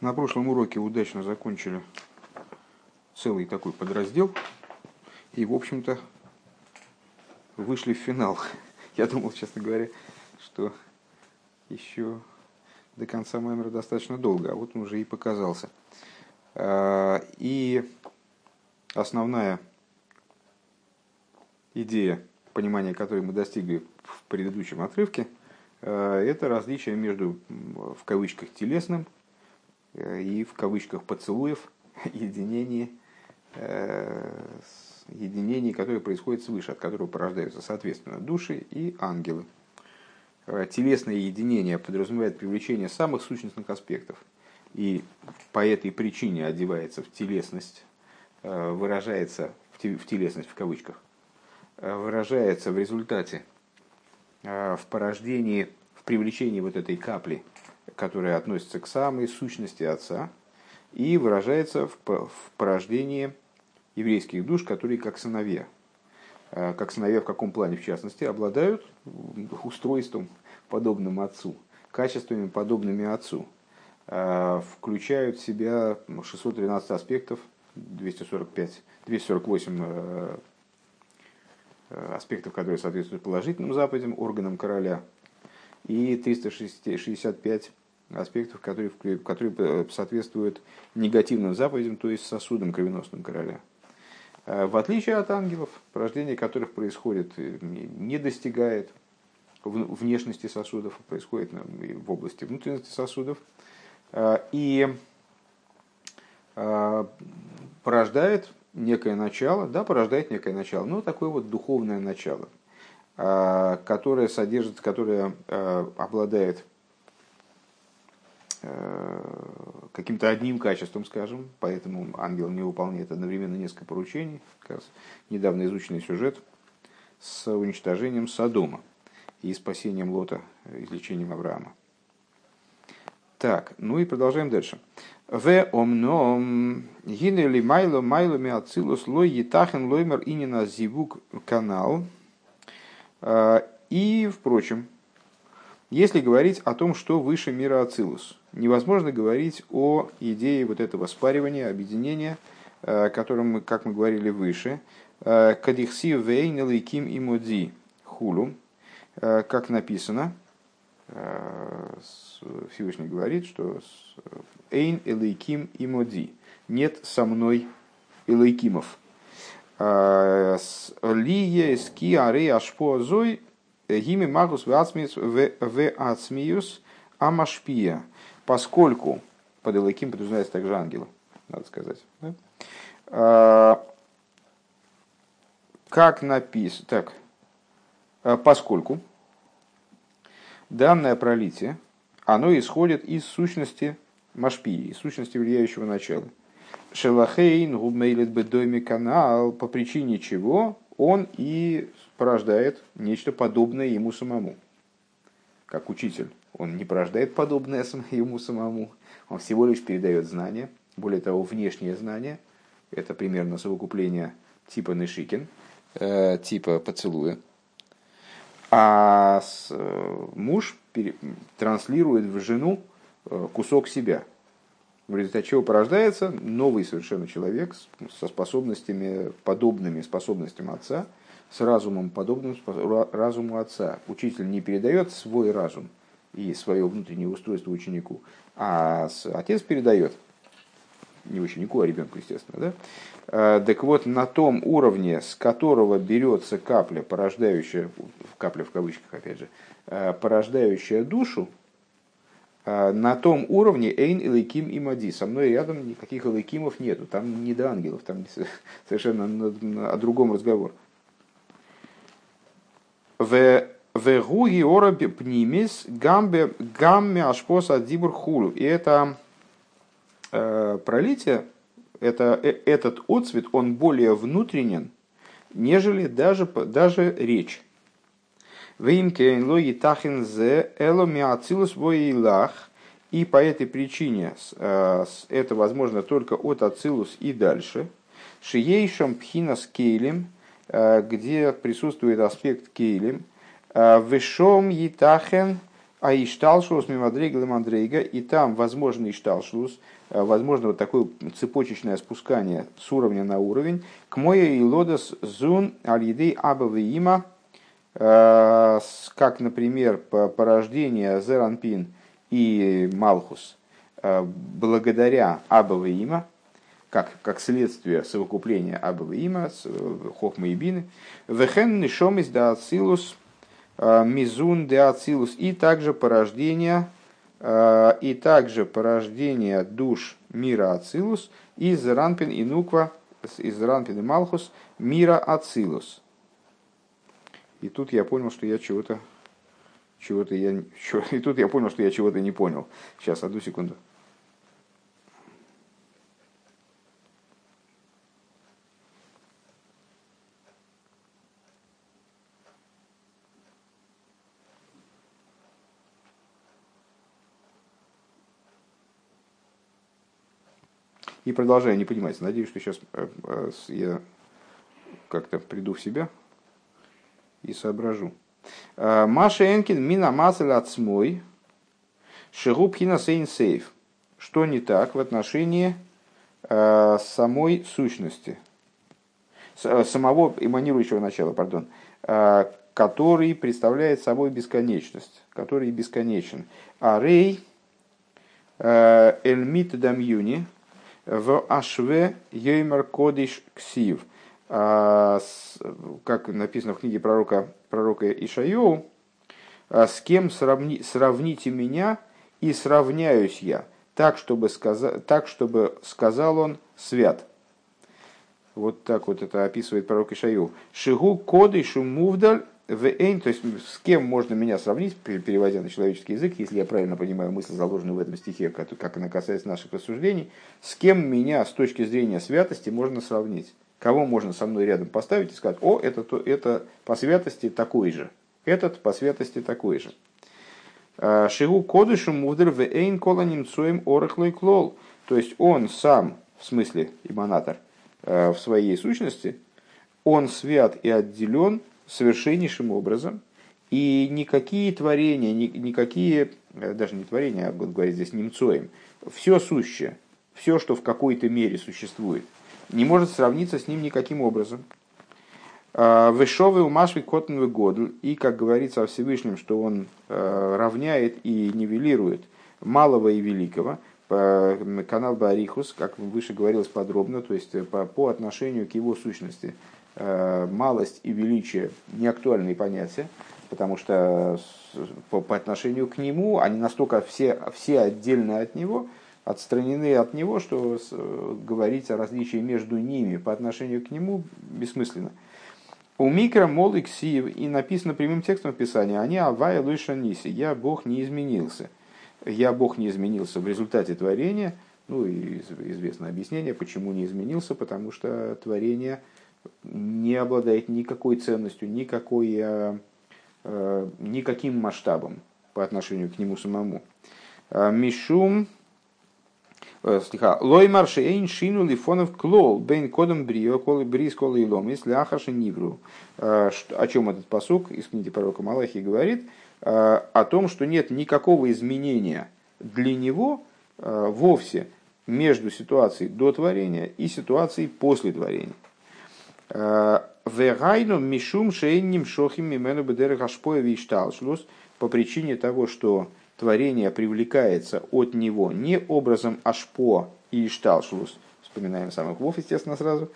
На прошлом уроке удачно закончили целый такой подраздел и, в общем-то, вышли в финал. Я думал, честно говоря, что еще до конца Маймера достаточно долго, а вот он уже и показался. А, и основная идея, понимания которой мы достигли в предыдущем отрывке, а, это различие между, в кавычках, телесным и в кавычках поцелуев, единение, э, единение, которое происходит свыше, от которого порождаются, соответственно, души и ангелы. Э, телесное единение подразумевает привлечение самых сущностных аспектов. И по этой причине одевается в телесность, э, выражается в телесность в кавычках, э, выражается в результате в порождении, в привлечении вот этой капли, которая относится к самой сущности Отца, и выражается в порождении еврейских душ, которые как сыновья – Э, как сыновья в каком плане, в частности, обладают устройством, подобным отцу, качествами, подобными отцу, э, включают в себя 613 аспектов, 245, 248 э, аспектов, которые соответствуют положительным заповедям, органам короля, и 365 аспектов, которые, которые соответствуют негативным заповедям, то есть сосудам кровеносным короля. Э, в отличие от ангелов, порождение которых происходит, э, не достигает внешности сосудов, происходит в области внутренности сосудов, э, и порождает некое начало, да, порождает некое начало, но такое вот духовное начало, которое содержит, которое обладает Э, каким-то одним качеством, скажем, поэтому ангел не выполняет одновременно несколько поручений. Как раз недавно изученный сюжет с уничтожением Содома и спасением Лота, излечением Авраама. Так, ну и продолжаем дальше. В омном гинели майло майло миацилус лой етахен лоймер инина зивук канал. Э, и, впрочем, если говорить о том, что выше мира Ацилус, невозможно говорить о идее вот этого спаривания, объединения, э, которым, как мы говорили выше, э, «Кадихси вейн элейким имоди хулу», э, как написано, Всевышний говорит, что «Эйн элейким имоди» – «нет со мной элейкимов». «Лие ски аре ашпо зой Гими магус в ацмиюс амашпия, поскольку под Элаким подразумевается также ангела, надо сказать. Да? А, как написано, так, а, поскольку данное пролитие, оно исходит из сущности Машпии, из сущности влияющего начала. Шелахейн губмейлет бедойми канал, по причине чего он и порождает нечто подобное ему самому. Как учитель, он не порождает подобное ему самому, он всего лишь передает знания, более того, внешнее знание, это примерно совокупление типа Нешикин, э, типа поцелуя. А э, муж транслирует в жену э, кусок себя, в результате чего порождается новый совершенно человек со способностями, подобными способностям отца – с разумом, подобным разуму отца. Учитель не передает свой разум и свое внутреннее устройство ученику, а отец передает, не ученику, а ребенку, естественно. Да? А, так вот, на том уровне, с которого берется капля, порождающая, капля в кавычках, опять же, а, порождающая душу, а, на том уровне Эйн Элейким и Мади. Со мной рядом никаких Элейкимов нету. Там не до ангелов, там совершенно о другом разговор. В Вегуги ора пнимис гамбе гамме ашпоса дибур хулу. И это э, пролитие, это, э, этот отцвет, он более внутренен, нежели даже, даже речь. Вимкен логи тахин зе эло миацилус воилах. И по этой причине э, это возможно только от Ацилус и дальше. Шиейшам пхинас кейлем – где присутствует аспект кейлем. Э, Вешом етахен а ишталшлус мимадрейга лемандрейга, и там возможно ишталшлус, э, возможно вот такое цепочечное спускание с уровня на уровень, к моя и лодос зун алидей абавиима, э, как, например, порождение Зеранпин и Малхус, э, благодаря Абавиима, как, как следствие совокупления Абавиима, Хохма и Бины, Вехен Нишомис да Ацилус – Э, мизун де ацилус, и также порождение, э, и также порождение душ мира ацилус из ранпин и нуква, из ранпин и малхус мира ацилус. И тут я понял, что я чего-то чего-то я, и тут я понял, что я чего-то не понял. Сейчас, одну секунду. И продолжаю не понимать. Надеюсь, что сейчас э, э, я как-то приду в себя и соображу. Э, Маша Энкин мина масель ацмой шигуб сейн сейф. Что не так в отношении самой сущности, самого эманирующего начала, пардон, который представляет собой бесконечность, который бесконечен. А рей эльмит дамюни, в Ашве Йеймер Кодиш Ксив. А, как написано в книге пророка, пророка Ишайоу, «А с кем сравни, сравните меня и сравняюсь я, так чтобы, сказа, так, чтобы сказал он свят. Вот так вот это описывает пророк Ишаю. Шигу коды шумувдаль Вейн, то есть с кем можно меня сравнить, переводя на человеческий язык, если я правильно понимаю мысль, заложенную в этом стихе, как, она касается наших рассуждений, с кем меня с точки зрения святости можно сравнить? Кого можно со мной рядом поставить и сказать, о, это, то, это по святости такой же, этот по святости такой же. А, Шигу кодышу мудр вейн кола немцуем орахлой клол. То есть он сам, в смысле иманатор, а, в своей сущности, он свят и отделен совершеннейшим образом, и никакие творения, никакие, э, даже не творения, а вот говорить здесь немцоем, все сущее, все, что в какой-то мере существует, не может сравниться с ним никаким образом. А, Вышовый у Машви Котнвы году, и, как говорится о Всевышнем, что он э, равняет и нивелирует малого и великого, канал Барихус, как выше говорилось подробно, то есть э, по, по отношению к его сущности – малость и величие не актуальные понятия, потому что по, по отношению к нему они настолько все, все отдельно от него, отстранены от него, что говорить о различии между ними по отношению к нему бессмысленно. У микро мол и написано прямым текстом в Писании, они авая лыша ниси, я Бог не изменился. Я Бог не изменился в результате творения, ну и известное объяснение, почему не изменился, потому что творение – не обладает никакой ценностью, никакой, э, э, никаким масштабом по отношению к нему самому. Э, Мишум, стиха, лоймар шейн шину лифонов клол, бейн кодом брио, колы бриз, колы илом, если ахаша нивру. О чем этот посук из книги пророка Малахи говорит? О том, что нет никакого изменения для него вовсе между ситуацией до творения и ситуацией после творения. Вегайну мишум шейним шохим мимену бедерах ашпоя вишталшлус по причине того, что творение привлекается от него не образом ашпо и ишталшлус, вспоминаем самых вов, естественно, сразу,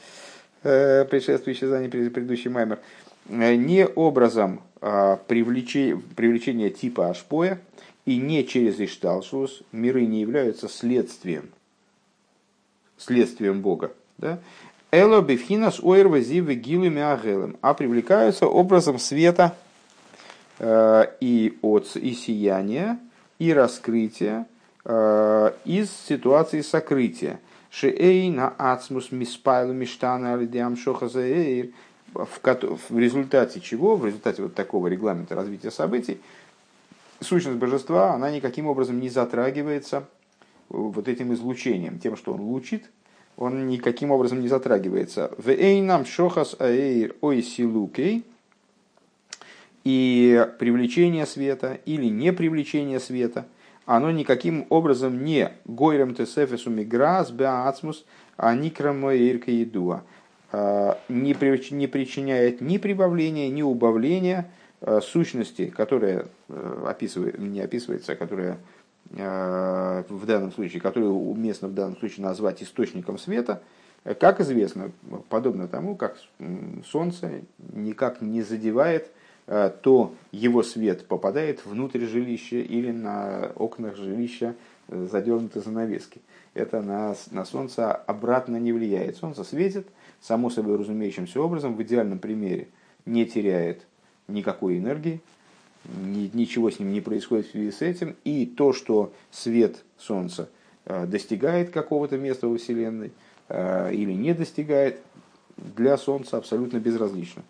э, предшествующий за предыдущий маймер, э, не образом привлечения, привлечения типа ашпоя и не через ишталшлус, миры не являются следствием, следствием Бога. Да? Эло бифхинас ойрва зивы агелем, а привлекаются образом света э, и от и сияния, и раскрытия э, из ситуации сокрытия. Шеэй на ацмус миспайлу миштана алидиам шохазаэйр, в результате чего, в результате вот такого регламента развития событий, сущность божества, она никаким образом не затрагивается вот этим излучением, тем, что он лучит, он никаким образом не затрагивается. В эйнам шохас аэйр ой силукей. И привлечение света или не привлечение света, оно никаким образом не гойрем тесефесу миграс беацмус, а никромоирка едуа, не причиняет ни прибавления, ни убавления сущности, которая описывает, не описывается, а которая в данном случае, которую уместно в данном случае назвать источником света, как известно, подобно тому, как Солнце никак не задевает, э, то его свет попадает внутрь жилища или на окнах жилища э, задернуты занавески. Это на, на Солнце обратно не влияет. Солнце светит, само собой разумеющимся образом, в идеальном примере не теряет никакой энергии, ничего с ним не происходит в связи с этим. И то, что свет Солнца э, достигает какого-то места во Вселенной – Э, или не достигает, для Солнца абсолютно безразлично.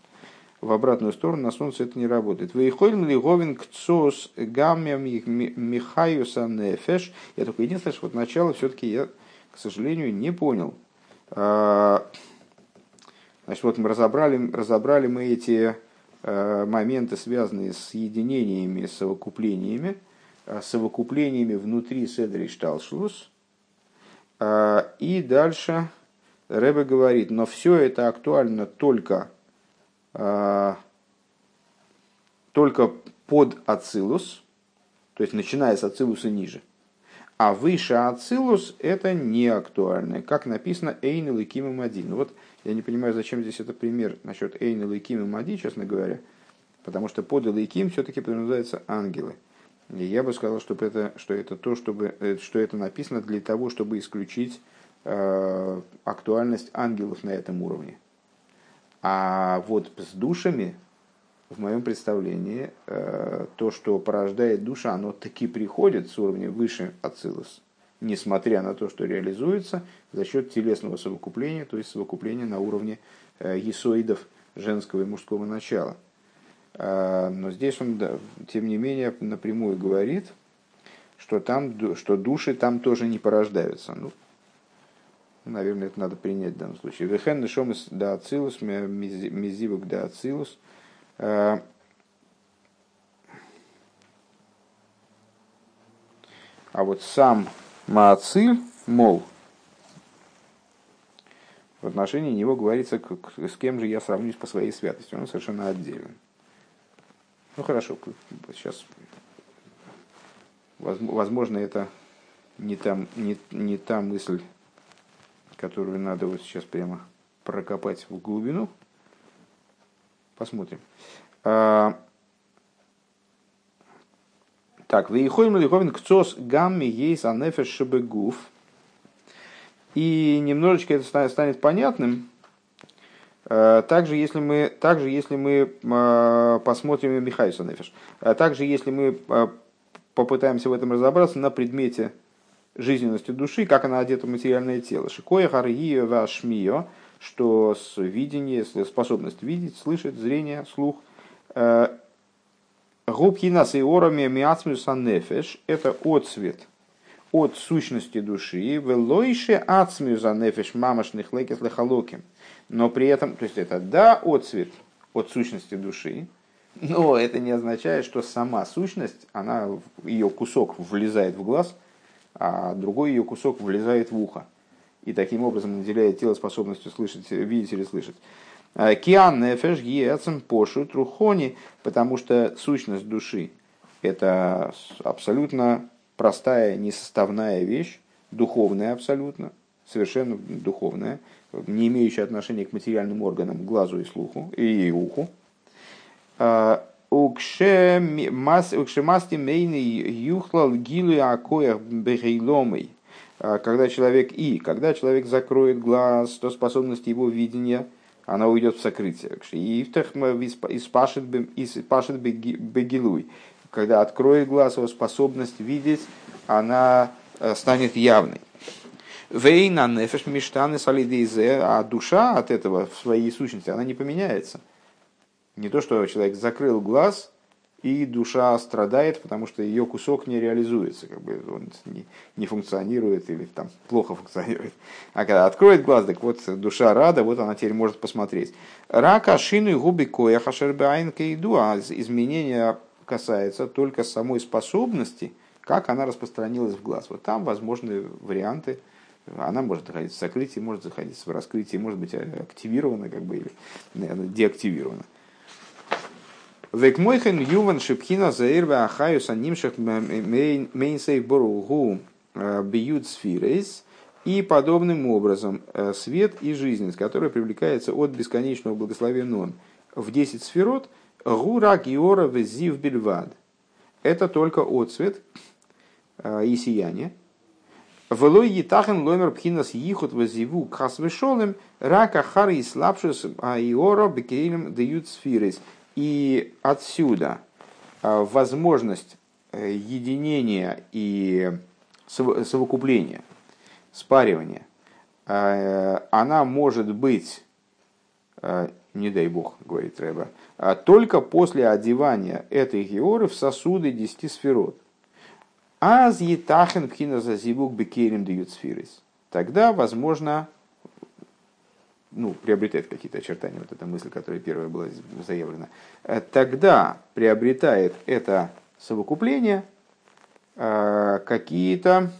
В обратную сторону на Солнце это не работает. Выходим ли говин кцос гаммя михаюса нефеш. Я только единственное, что вот начало все-таки я, к сожалению, не понял. Э, значит, вот мы разобрали, разобрали мы эти моменты, связанные с единениями, совокуплениями, совокуплениями внутри Седри Шталшлус – а, и дальше Рэбе говорит, но все это актуально только, только под Ацилус, то есть начиная с Ацилуса ниже. А выше Ацилус это не актуально. Как написано Эйн и Ким Мади. Ну вот я не понимаю, зачем здесь это пример насчет Эйн и Ким Мади, честно говоря. Потому что под Илайким все-таки подразумеваются ангелы. И я бы сказал, что это, что это то, чтобы, э, что это написано для того, чтобы исключить э, актуальность ангелов на этом уровне. А вот с душами, в моем представлении, э, то, что порождает душа, оно таки приходит с уровня выше Ацилус, несмотря на то, что реализуется за счет телесного совокупления, то есть совокупления на уровне э, есоидов женского и мужского начала. А, но здесь он, тем не менее, напрямую говорит, что, там, что души там тоже не порождаются. Ну, наверное, это надо принять в данном случае. Вехен нишомис да ацилус, мизивок да. А, а вот сам Маациль, мол, в отношении него говорится, с кем же я сравнюсь по своей святости. Он совершенно отдельный. Ну хорошо, сейчас, возможно, это не, там, не, не та мысль, которую надо вот сейчас прямо прокопать в глубину. Посмотрим. Так, выходим лиховин к цос гамми ейс анефеш шебегуф. И немножечко это станет понятным, Э, также, если мы, также, если мы э, посмотрим Михайса Нефиш, э, также, если мы попытаемся в этом разобраться на предмете жизненности души, как она одета в материальное тело. Шикоя харгия вашмио, что с видение, способность видеть, слышать, зрение, слух. Губки нас и орами нефеш – это отцвет от сущности души. Велойше ацмюса нефеш мамашных лекес лехалоким – но при этом, то есть это да, отцвет от сущности души, но это не означает, что сама сущность, она, ее кусок влезает в глаз, а другой ее кусок влезает в ухо. И таким образом наделяет тело способностью слышать, видеть или слышать. Киан нефеш гиэцем пошу трухони, потому что сущность души – это абсолютно простая, несоставная вещь, духовная абсолютно, совершенно духовная, не имеющая отношения к материальным органам, глазу и слуху, и уху. А, Укшемасти мейны юхлал гилы акоях бегейломой. А, когда человек и, когда человек закроет глаз, то способность его видения, она уйдет в сокрытие. И испашет бегилуй. Когда откроет глаз, его способность видеть, она э, станет явной. Вейна нефеш миштаны солидейзе, а душа от этого в своей сущности, она не поменяется. Не то, что человек закрыл глаз, и душа страдает, потому что ее кусок не реализуется, как бы он не, не функционирует или там плохо функционирует. А когда откроет глаз, так вот душа рада, вот она теперь может посмотреть. Рака шину губи коя хашербайнка иду, а изменение касается только самой способности, как она распространилась в глаз. Вот там возможны варианты. Она может заходить в сокрытии, может заходить в раскрытие, может быть активирована как бы, или наверное, деактивирована. Век мойхен юван шипхина заирве ахаюс анимших мейнсей боругу э, бьют сфирейс. И подобным образом э, свет и жизненность, которая привлекается от бесконечного благословения в 10 сферот, гура гиора везив бельвад. Это только отцвет э, и сияние. Велой етахен ломер пхинас ихот везиву касвешолем рака хари и слабшус аиора бекейлем дают сфирейс. И отсюда а, возможность э, единения и совокупления, спаривания, а, она может быть, а, не дай бог, говорит Рэба, только после одевания этой георы в сосуды десяти сферот. Аз етахен пхина зазибук бекерим дают сферис. Тогда, возможно, ну, приобретает какие-то очертания, вот эта мысль, которая первая была заявлена, э, тогда приобретает это совокупление э, какие-то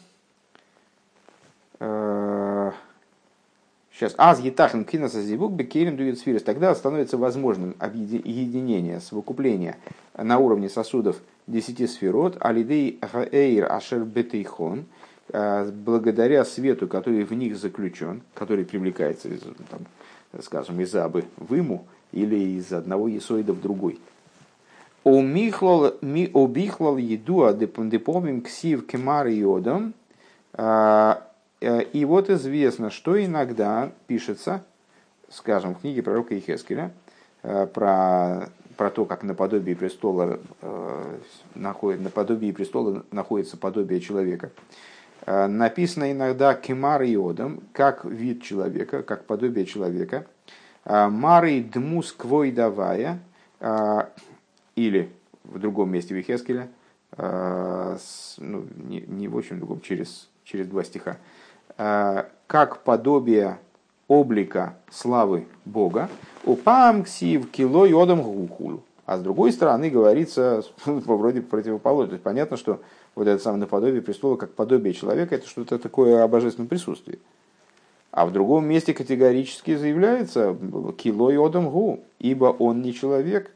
сейчас аз етахен кинаса зивук бекерин дует сфирис, тогда становится возможным объединение, совокупление на уровне сосудов десяти сферот, алидей эйр ашер бетейхон, Э, благодаря свету, который в них заключен, который привлекается, там, скажем, из Абы в Иму или из одного Есоида в другой. Обихлал еду адепомим ксив кемар йодом. Э, э, и вот известно, что иногда пишется, скажем, в книге пророка Ихескеля, про, про то, как наподобие престола, находит, наподобие престола находится подобие человека. Э, написано иногда кемар иодом, как вид человека, как подобие человека. Э, Марий дмус квой давая, э, или в другом месте Вихескеля, ну, не, не в общем другом, через, через два стиха, как подобие облика славы Бога, упам ксив кило йодом гухул. А с другой стороны говорится вроде противоположно. То есть понятно, что вот это самое наподобие престола, как подобие человека, это что-то такое о божественном присутствии. А в другом месте категорически заявляется «кило и одам гу», ибо он не человек.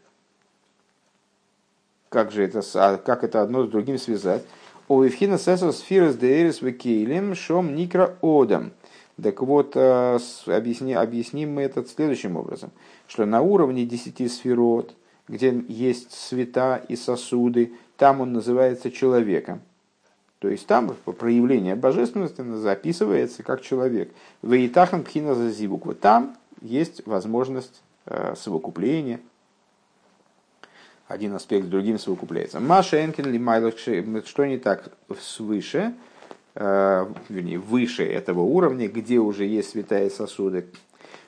Как же это, а как это одно с другим связать? О Евхина Сесо Сфирос Деэрис Векейлем Шом Никра Одам. Так вот, э, объясни, объясним мы это следующим образом, что на уровне десяти сферот, где есть света и сосуды, там он называется человеком. То есть там проявление божественности записывается как человек. Вейтахан пхина зазивук. Вот там есть возможность э, совокупления. Один аспект с другим совокупляется. Маша Энкин ли что не так свыше, э, вернее, выше этого уровня, где уже есть святая сосуды.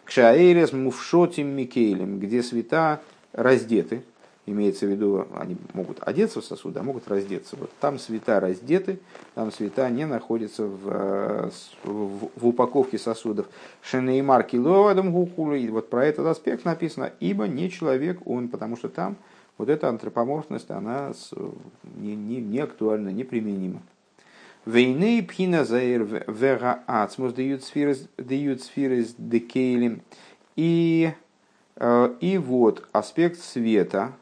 Кшаэрес мувшотим микейлем, где свята раздеты, имеется в виду, они могут одеться в сосуды, а могут раздеться. Вот там света раздеты, там света не находятся в, э, в, в упаковке сосудов. Шенеймар килоадам гукулы. Вот про этот аспект написано, ибо не человек он, потому что там вот эта антропоморфность, она не, не, не актуальна, неприменима. Вейны пхина заир вера ацмус дают сферы декейлем. И, э, и вот аспект света,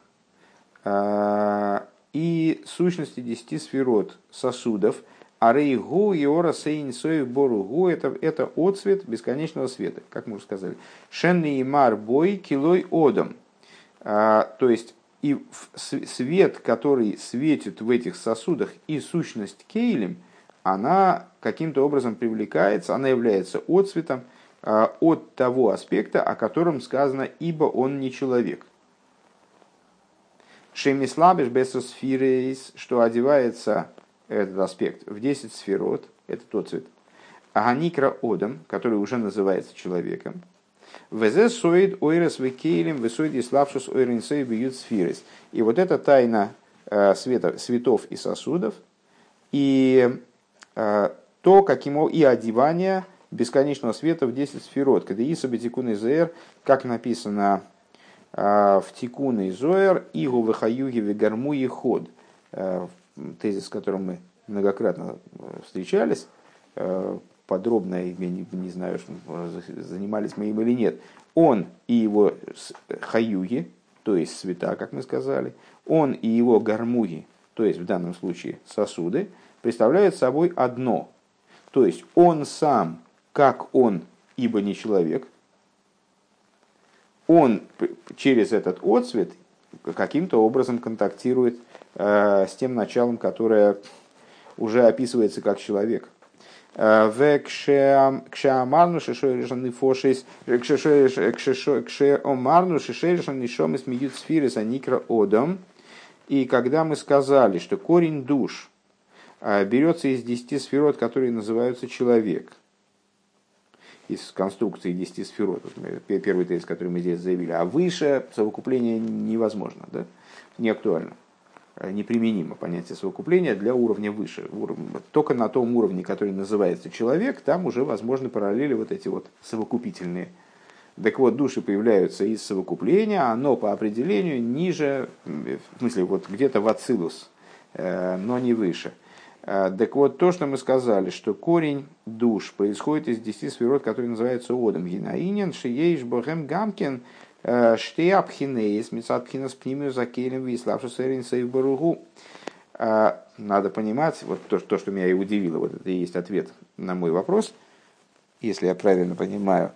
и сущности десяти сферот сосудов, а рейгу и ора сейн бору гу это, это отцвет бесконечного света, как мы уже сказали. Шенни и мар бой килой одом. А, то есть и свет, который светит в этих сосудах, и сущность кейлем, она каким-то образом привлекается, она является отцветом а, от того аспекта, о котором сказано, ибо он не человек. Шемислабиш бесосфирейс, что одевается этот аспект в 10 сферот, это тот цвет. Аганикра Одам, который уже называется человеком. Везе соид ойрес векейлем, весоид и слабшус ойренсей бьют сфирис. И вот эта тайна э, света, светов и сосудов, и э, то, каким и одевание бесконечного света в 10 сферот. Когда Иса Бетикун Изер, как написано в Тикун Изоэр, Игу Вахаюги Вегармуи Ход, тезис, с которым мы многократно встречались, подробно, я не, не знаю, занимались мы им или нет, он и его хаюги, то есть света, как мы сказали, он и его гармуги, то есть в данном случае сосуды, представляют собой одно. То есть он сам, как он, ибо не человек, он через этот отцвет каким-то образом контактирует э, с тем началом, которое уже описывается как человек. Аникра одом. И когда мы сказали, что корень душ берется из десяти сферот, которые называются человек, из конструкции десяти сферот, первый тезис, который мы здесь заявили, а выше совокупление невозможно, да? не актуально. Э, неприменимо понятие совокупления для уровня выше. Только на том уровне, который называется человек, там уже возможны параллели вот эти вот совокупительные. Так вот, души появляются из совокупления, оно по определению ниже, в смысле, вот где-то в ацилус, э, но не выше. Э, так вот, то, что мы сказали, что корень душ происходит из десяти сферот, которые называются Одом. Гинаинен, Шиеиш, Бохем, Гамкин – Штеапхинеис, Мицапхинас Пнимию Закелем Виславшу Сэринса и Баругу. А, надо понимать, вот то, то, что меня и удивило, вот это и есть ответ на мой вопрос, если я правильно понимаю.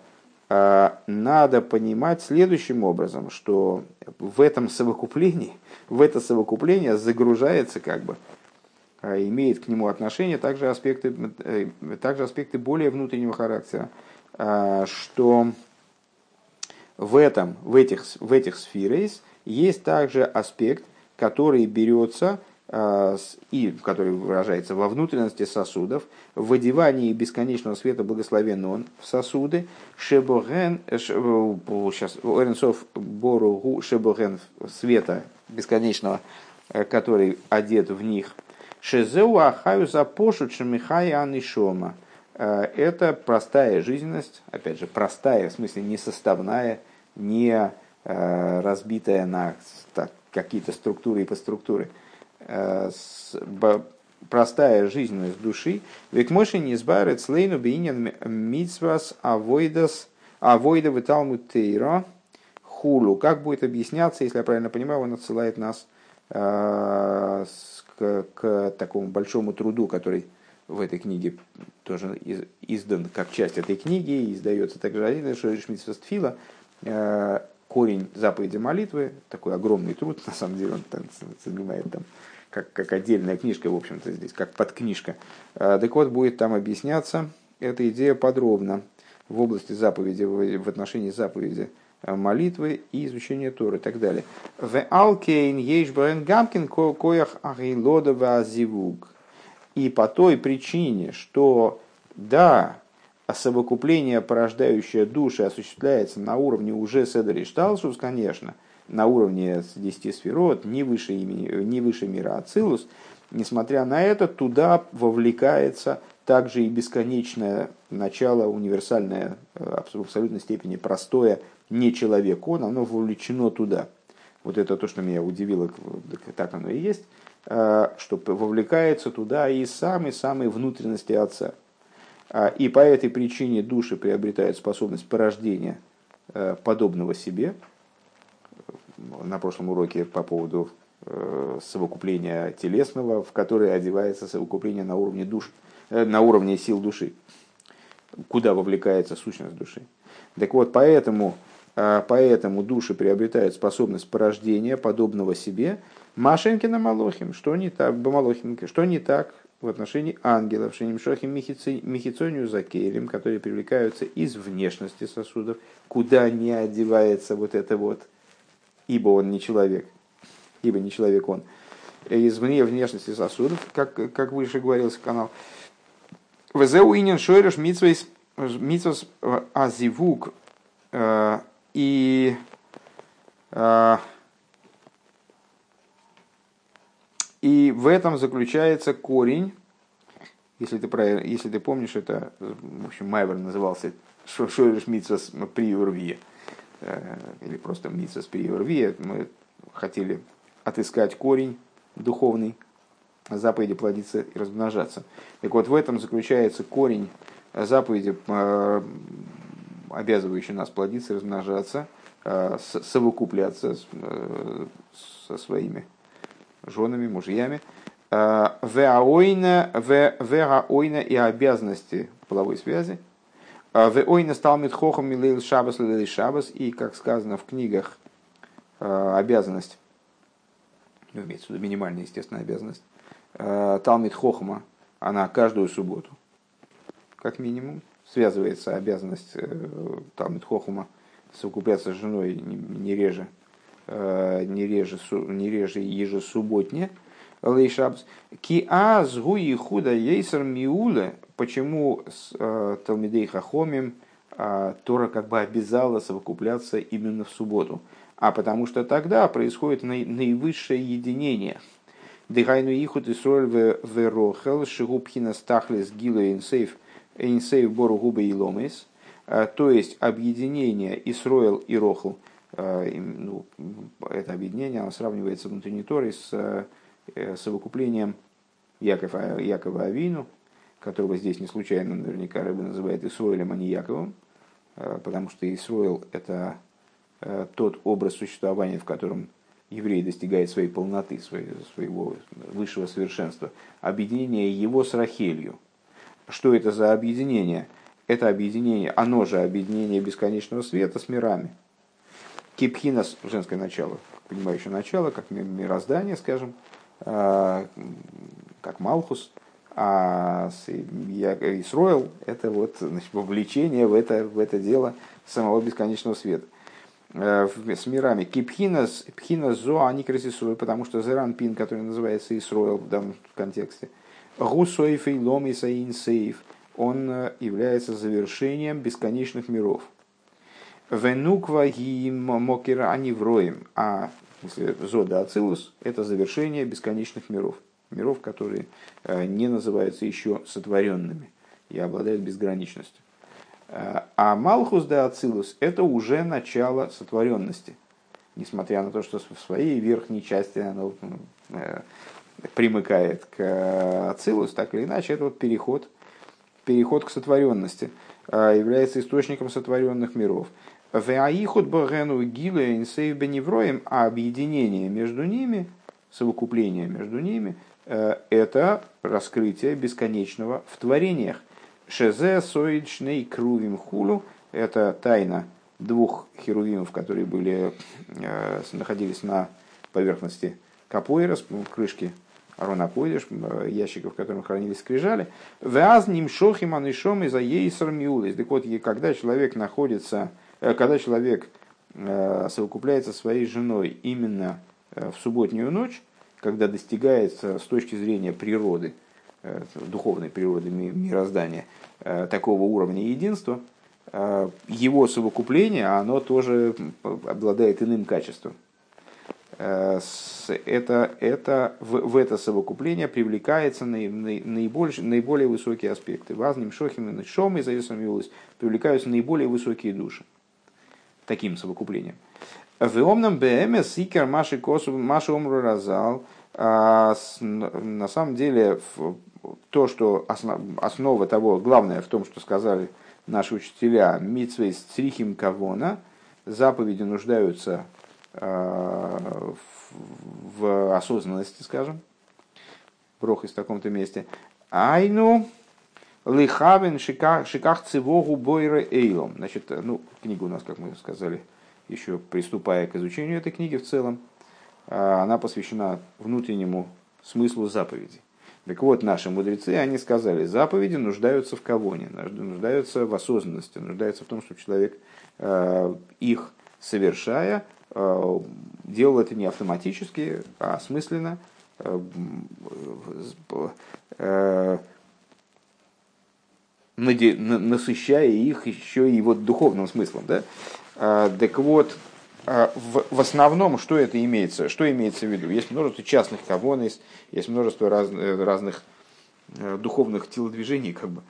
Надо понимать следующим образом, что в этом совокуплении, в это совокупление загружается как бы, имеет к нему отношение также аспекты, э, также аспекты более внутреннего характера, что в, этом, в, этих, в этих сферейс есть также аспект, который берется э, и который выражается во внутренности сосудов, в одевании бесконечного света благословен он в сосуды, шебоген, сейчас, Оренсов Боругу, шебоген света бесконечного, э, который одет в них, шезеу ахаю запошут шемихай анишома, Э, это простая жизненность, опять же, простая, в смысле не составная, не э, разбитая на какие-то структуры и подструктуры. Э, простая жизненность души. Век моши не избавит слейну бейнин митсвас авойдас авойда виталмут тейра хулу. Как будет объясняться, если я правильно понимаю, он отсылает нас к, к такому большому труду, который в этой книге тоже издан как часть этой книги, издается также один Шмитсвестфила, э, корень заповеди молитвы, такой огромный труд, на самом деле он там занимает там как, как отдельная книжка, в общем-то, здесь, как подкнижка. Э, так вот, будет там объясняться эта идея подробно в области заповеди, в отношении заповеди молитвы и изучения Торы и так далее. В Алкейн Ейшбрен Гамкин Коях Ахилодова Зивуг. И по той причине, что да, совокупление, порождающее души, осуществляется на уровне уже Седри Шталсус, конечно, на уровне 10 сферот, не выше, имени, не выше мира Ацилус, несмотря на это, туда вовлекается также и бесконечное начало, универсальное, э, в абсолютной степени простое, не человек он, оно вовлечено туда. Вот это то, что меня удивило, так оно и есть. Э, что вовлекается туда и самые-самые внутренности Отца. А, и по этой причине души приобретают способность порождения э, подобного себе. На прошлом уроке по поводу э, совокупления телесного, в которое одевается совокупление на уровне душ, на уровне сил души, куда вовлекается сущность души. Так вот, поэтому, поэтому души приобретают способность порождения подобного себе, Машенкина Малохим, что не так, Бамалохим, что не так в отношении ангелов, Шенимшохим Михицонию Закелем, которые привлекаются из внешности сосудов, куда не одевается вот это вот, ибо он не человек, ибо не человек он, из вне внешности сосудов, как, как выше говорился канал. Везеу инин шойреш митсвейс митсвас азивук И и в этом заключается корень, если ты, про, если ты помнишь, это, в общем, Майвер назывался Шойриш Митсас при Урвие, или просто Митсас при Урвие, мы хотели отыскать корень духовный, заповеди плодиться и размножаться. Так вот, в этом заключается корень заповеди, э, обязывающий нас плодиться и размножаться, э, совокупляться э, со своими женами, мужьями. Веаойна и обязанности половой связи. Веойна стал митхохом милейл шабас лилей шабас. И, как сказано в книгах, обязанность, ну, имеется в виду минимальная, естественно, обязанность, Талмит Хохма, она каждую субботу, как минимум, связывается обязанность э, Талмит Хохма совокупляться с женой не реже, э, не реже, не реже ежесубботне, Лейшабс. Ки аз гуи худа ейсер миуле. Почему с э, Талмидей Хахомим Тора как бы обязала совокупляться именно в субботу? А потому что тогда происходит наивысшее единение – Дыхайну ихут и сроль в рохел, шигубхина стахлес гила инсейф, инсейф бору губы и ломес. А, то есть объединение Исроил и Рохл, а, ну, это объединение, оно сравнивается внутренней Торой с э, совокуплением Якова, Якова Авину, которого здесь не случайно наверняка Рыба называет Исроилем, а не Яковом, потому что Исроил – это э, тот образ существования, в котором еврей достигает своей полноты, своего высшего совершенства, объединение его с Рахелью. Что это за объединение? Это объединение, оно же объединение бесконечного света с мирами. Кипхинас, женское начало, понимающее начало, как мироздание, скажем, а, как Малхус, а Исроил – это вот значит, вовлечение в это, в это дело самого бесконечного света. Э, с мирами. Кипхинас, пхинас зо, они красисуют, потому что Зеран Пин, который называется Исроил в данном контексте, Гусоев и Ломиса Инсейф, он э, является завершением бесконечных миров. Венуква и Мокера они вроем, а если Зода Ацилус, это завершение бесконечных миров. Миров, которые э, не называются еще сотворенными и обладают безграничностью. А Малхус де Ацилус – это уже начало сотворенности. Несмотря на то, что в своей верхней части оно э, примыкает к Ацилус, так или иначе, это вот переход, переход к сотворенности, э, является источником сотворенных миров. Веаихот Богену Гиле Инсейв Беневроем, а объединение между ними, совокупление между ними, э, это раскрытие бесконечного в творениях. Шезе соидшней крувим хулу. Это тайна двух херувимов, которые были, э, находились на поверхности капоира, крышки Арона Койдыш, э, ящиков, в которых хранились скрижали. Вяз ним шохим анишом из ейсер миулис. Так вот, когда человек находится, э, когда человек совокупляется своей женой именно в субботнюю ночь, когда достигается с точки зрения природы, духовной природы мироздания, Э, такого уровня единства, э, его совокупление, оно тоже обладает иным качеством. Э, это, это, в, в это совокупление привлекается наиболее, наиболее высокие аспекты. Вазним шохим и шом и завесом привлекаются наиболее высокие души таким совокуплением. В омном БМС сикер маши косу маши омру разал. А на самом деле то, что основ, основа того, главное в том, что сказали наши учителя, митсвейс црихим кавона, заповеди нуждаются э, в, в осознанности, скажем, брох из таком-то месте. Айну лихавен шиках цивогу бойра эйлом. Значит, ну, книга у нас, как мы сказали, еще приступая к изучению этой книги в целом, она посвящена внутреннему смыслу заповедей. Так вот, наши мудрецы, они сказали, заповеди нуждаются в кавоне, нуждаются в осознанности, нуждаются в том, чтобы человек э, их совершая, э, делал это не автоматически, а осмысленно, э, насыщая их еще и вот духовным смыслом. Да? Так вот, в, в основном, что это имеется, что имеется в виду? Есть множество частных кавон, есть, множество раз, разных духовных телодвижений, как бы,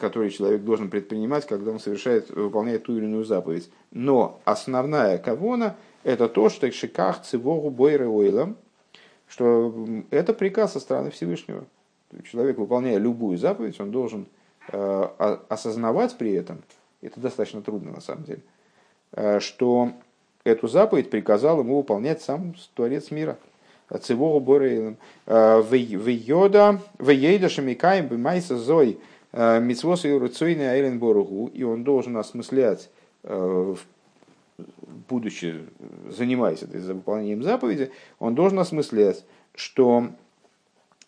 которые человек должен предпринимать, когда он совершает, выполняет ту или иную заповедь. Но основная кавона – это то, что шиках цивогу бойры ойлам, что это приказ со стороны Всевышнего. Человек, выполняя любую заповедь, он должен э, осознавать при этом, это достаточно трудно на самом деле, э, что эту заповедь приказал ему выполнять сам Творец мира. Цивогу Борейлем. Э, Вейода, Вейеда Шамикаем Бимайса Зой Мицвос и Руцойный Айлен Боругу. И он должен осмыслять будучи занимаясь этой выполнением заповеди, он должен осмыслять, что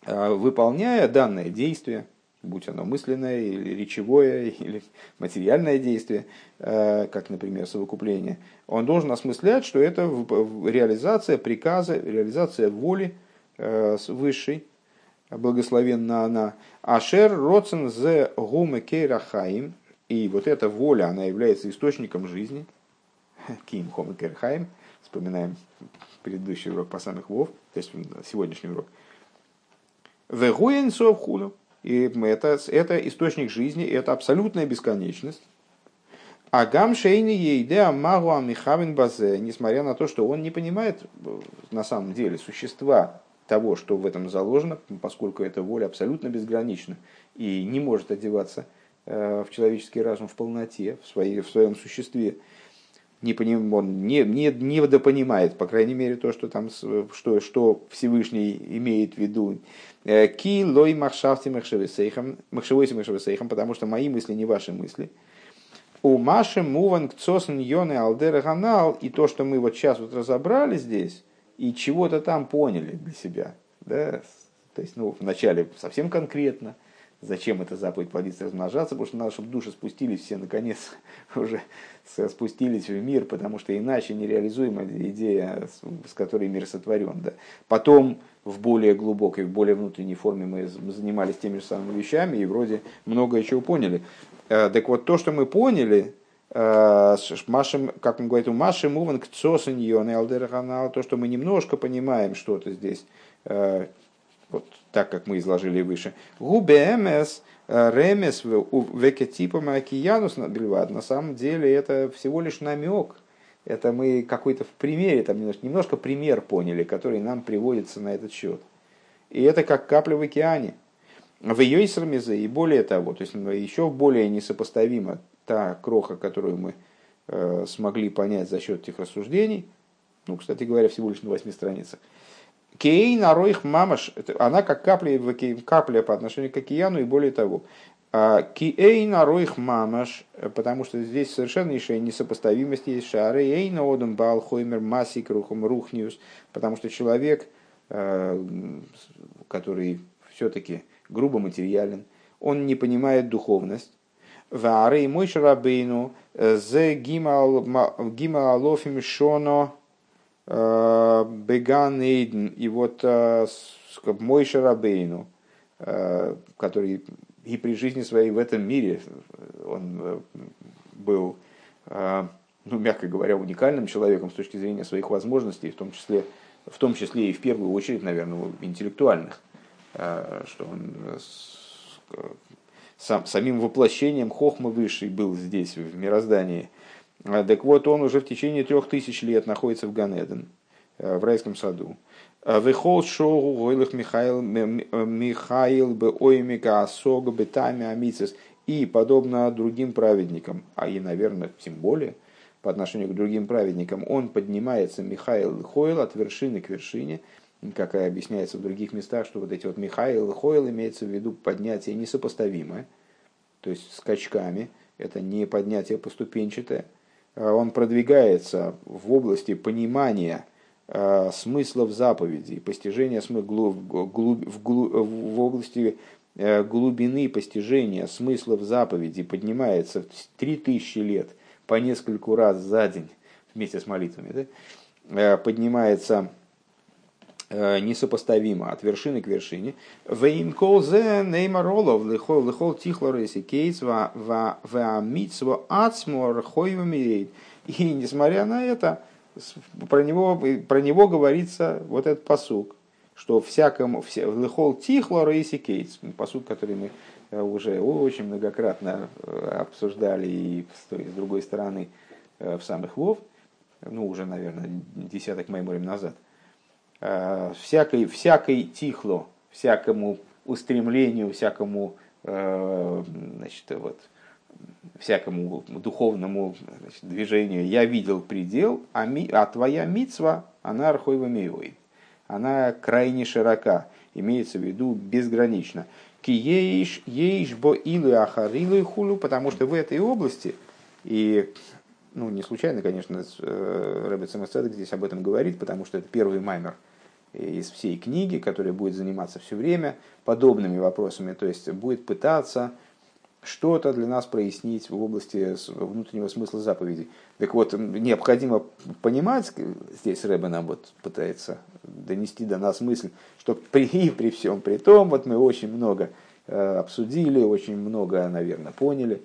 выполняя данное действие, будь оно мысленное или речевое, или материальное действие, э, как, например, совокупление, он должен осмыслять, что это реализация приказа, реализация воли э, высшей, благословенна она. Ашер роцен зе гуме кейрахаим, и вот эта воля, она является источником жизни. Ким хоме кейрахаим, вспоминаем предыдущий урок по самых вов, то есть сегодняшний урок. Вегуен совхулю, и это, это источник жизни, это абсолютная бесконечность. А гам шейни ейде амагу амихавин базе, несмотря на то, что он не понимает э, на самом деле существа того, что в этом заложено, поскольку эта воля абсолютно безгранична и не может одеваться э, в человеческий разум в полноте, в, своей, в своем существе, не поним, он не, не, не недопонимает, по крайней мере, то, что, там, что, что Всевышний имеет в виду. Э, Ки лой махшавти махшевесейхам, махшевойси махшевесейхам, потому что мои мысли не ваши мысли. У Маши Муван Кцосен Йоны Алдера Ганал, и то, что мы вот сейчас вот разобрали здесь, и чего-то там поняли для себя. Да? То есть, ну, вначале совсем конкретно, зачем эта заповедь плодиться размножаться, потому что надо, чтобы души спустились все наконец уже спустились в мир, потому что иначе нереализуемая идея, с которой мир сотворен. Да. Потом в более глубокой, в более внутренней форме мы занимались теми же самыми вещами и вроде многое чего поняли. Э, так вот, то, что мы поняли, э, Машем, как он говорит, у Маши Муван к то, что мы немножко понимаем что-то здесь, э, вот так как мы изложили выше. Губемес ремес векетипом океанус бельвад. На самом деле это всего лишь намек. Это мы какой-то в примере, там немножко, немножко пример поняли, который нам приводится на этот счет. И это как капля в океане. В ее и более того, то есть еще более несопоставимо та кроха, которую мы э, смогли понять за счет этих рассуждений, ну, кстати говоря, всего лишь на восьми страницах, Кей нароих мамаш, она как капля, капля по отношению к океану и более того. Кей нароих мамаш, потому что здесь совершеннейшая несопоставимость есть шары. Эй наодам бал хоймер масик рухом рухниус, потому что человек, а, который все-таки грубо материален, он не понимает духовность. Вары мой шарабейну зе гималофим шоно Э, Беган Эйден и вот э, мой Шарабейну, э, который и при жизни своей в этом мире он был, ну, мягко говоря, уникальным человеком с точки зрения своих возможностей, в том числе, в том числе и в первую очередь, наверное, интеллектуальных, что он сам, самим воплощением хохмы высшей был здесь, в мироздании – так вот, он уже в течение трех тысяч лет находится в Ганеден, э, в райском саду. А, Вехол шоу гойлых Михаил Михаил бы оймика асога бетами амицес. И подобно другим праведникам, а и, наверное, тем более, по отношению к другим праведникам, он поднимается, Михаил Хойл, от вершины к вершине, как и объясняется в других местах, что вот эти вот Михаил Хойл имеется в виду поднятие несопоставимое, то есть скачками, это не поднятие поступенчатое, он продвигается в области понимания э, смыслов заповедей, постижения смысла в, в, в области э, глубины постижения смыслов заповедей. Поднимается три тысячи лет по нескольку раз за день вместе с молитвами, да, поднимается Э, несопоставимо от вершины к вершине. Вейм колзе неймаролов лихол тихлорейси кейс ва митсво ацмор хойвамирейд. И несмотря на это, про него, про него говорится вот этот посук, что всякому, все, лыхол тихло рейси кейтс, посуд, который мы э, уже очень многократно э, обсуждали и с, той, с другой стороны в самых Вов, ну уже, наверное, десяток майморем назад, всякой, всякой тихло, всякому устремлению, всякому значит, вот, всякому духовному значит, движению я видел предел, а, ми, а твоя мицва, она архойва миой. Она крайне широка, имеется в виду безгранично. Ки еиш, бо илу ахарилу и хулю, потому что в этой области, и ну, не случайно, конечно, э, Рэббит Самоцедек здесь об этом говорит, потому что это первый маймер из всей книги, который будет заниматься все время подобными вопросами, то есть будет пытаться что-то для нас прояснить в области внутреннего смысла заповедей. Так вот, необходимо понимать, здесь Рэбе нам вот пытается донести до нас мысль, что при, при всем при том, вот мы очень много э, обсудили, очень много, наверное, поняли,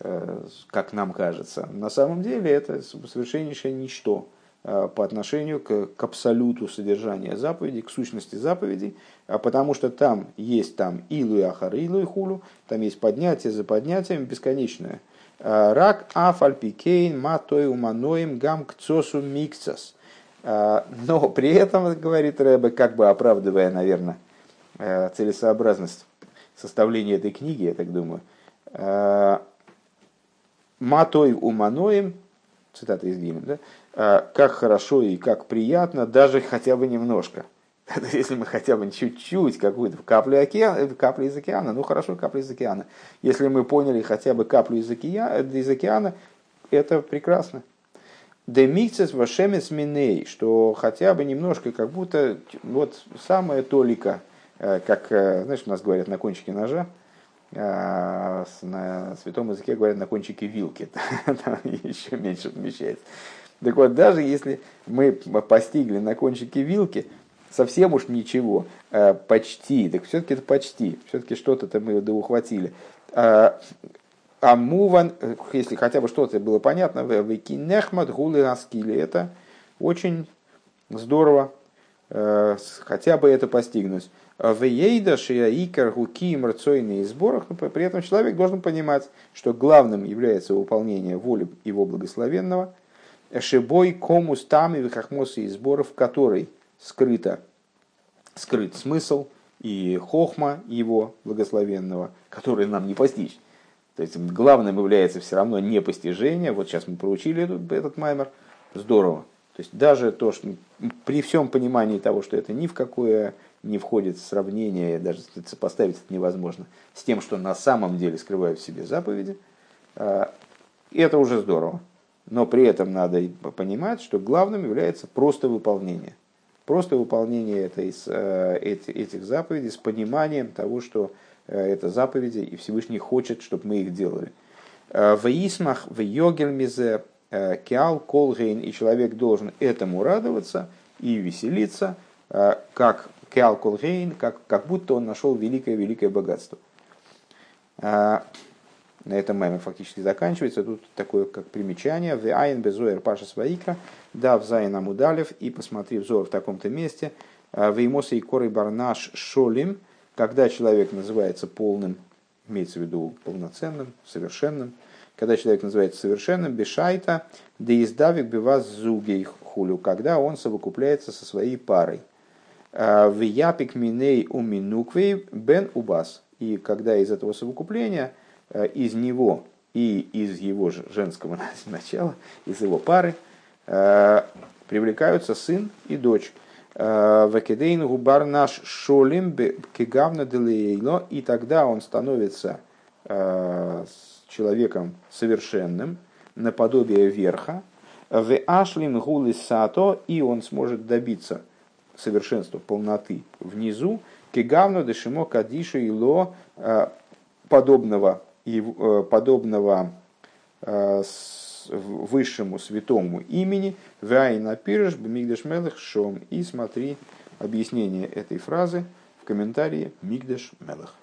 э, как нам кажется. На самом деле это совершеннейшее ничто по отношению к, к абсолюту содержания заповедей, к сущности заповедей, а потому что там есть там илу и ахар, илу хулу, там есть поднятие за поднятием бесконечное. Э, рак афальпикейн матой уманоим гам кцосу микцас. Э, но при этом, говорит Рэбе, как бы оправдывая, наверное, целесообразность составления этой книги, я так думаю, матой уманоим, цитата из Гимн, да, как хорошо и как приятно, даже хотя бы немножко. Если мы хотя бы чуть-чуть, какую-то каплю, океана, каплю из океана, ну хорошо, каплю из океана. Если мы поняли хотя бы каплю из океана, из океана это прекрасно. Демикцес вашемец миней, что хотя бы немножко, как будто вот самая толика, э, как, э, знаешь, у нас говорят на кончике ножа, а, на святом языке говорят на кончике вилки, там еще меньше помещается. Так вот, даже если мы постигли на кончике вилки, совсем уж ничего, э, почти, так все-таки это почти, все-таки что-то мы да ухватили. А, а муван, э, если хотя бы что-то было понятно, векинехмат гулы аскили, это очень здорово, э, хотя бы это постигнуть. Вейда шиаикар гуки мрцойные сборах, но при этом человек должен понимать, что главным является выполнение воли его благословенного, Шибой комус там и вихахмосы и сборов, в которой скрыто, скрыт смысл и хохма его благословенного, который нам не постичь. То есть главным является все равно непостижение. Вот сейчас мы проучили этот, этот маймер. Здорово. То есть даже то, что при всем понимании того, что это ни в какое не входит в сравнение, даже сопоставить это невозможно, с тем, что на самом деле скрывают в себе заповеди, а, это уже здорово. Но при этом надо понимать, что главным является просто выполнение. Просто выполнение этой, э, этих заповедей с пониманием того, что э, это заповеди, и Всевышний хочет, чтобы мы их делали. Э, в Исмах, в Йогельмизе, Киал, Колгейн, и человек должен этому радоваться и веселиться, как Киал Колгейн, как, как будто он нашел великое-великое богатство. На этом маме фактически заканчивается. Тут такое как примечание. В Айн Безоер Паша Сваика, да, в Зайн Амудалев, и посмотри взор в таком-то месте. В Имоса и Коры Барнаш Шолим, когда человек называется полным, имеется в виду полноценным, совершенным, когда человек называется совершенным, бешайта, да издавик биваз зугей хулю, когда он совокупляется со своей парой. В япик миней у минуквей бен убас. И когда из этого совокупления – Э, из него и из его женского начала, из его пары, э, привлекаются сын и дочь. Э, Вакедейн губар наш шолим кигавна делейло, и тогда он становится человеком совершенным, наподобие верха. В ашлим гули сато, и он сможет добиться совершенства, полноты внизу. Кигавна дешимо кадиша ило, подобного и э, подобного э, высшему святому имени Вайна Пирш Мигдеш Мелех Шом. И смотри объяснение этой фразы в комментарии Мигдеш Мелех.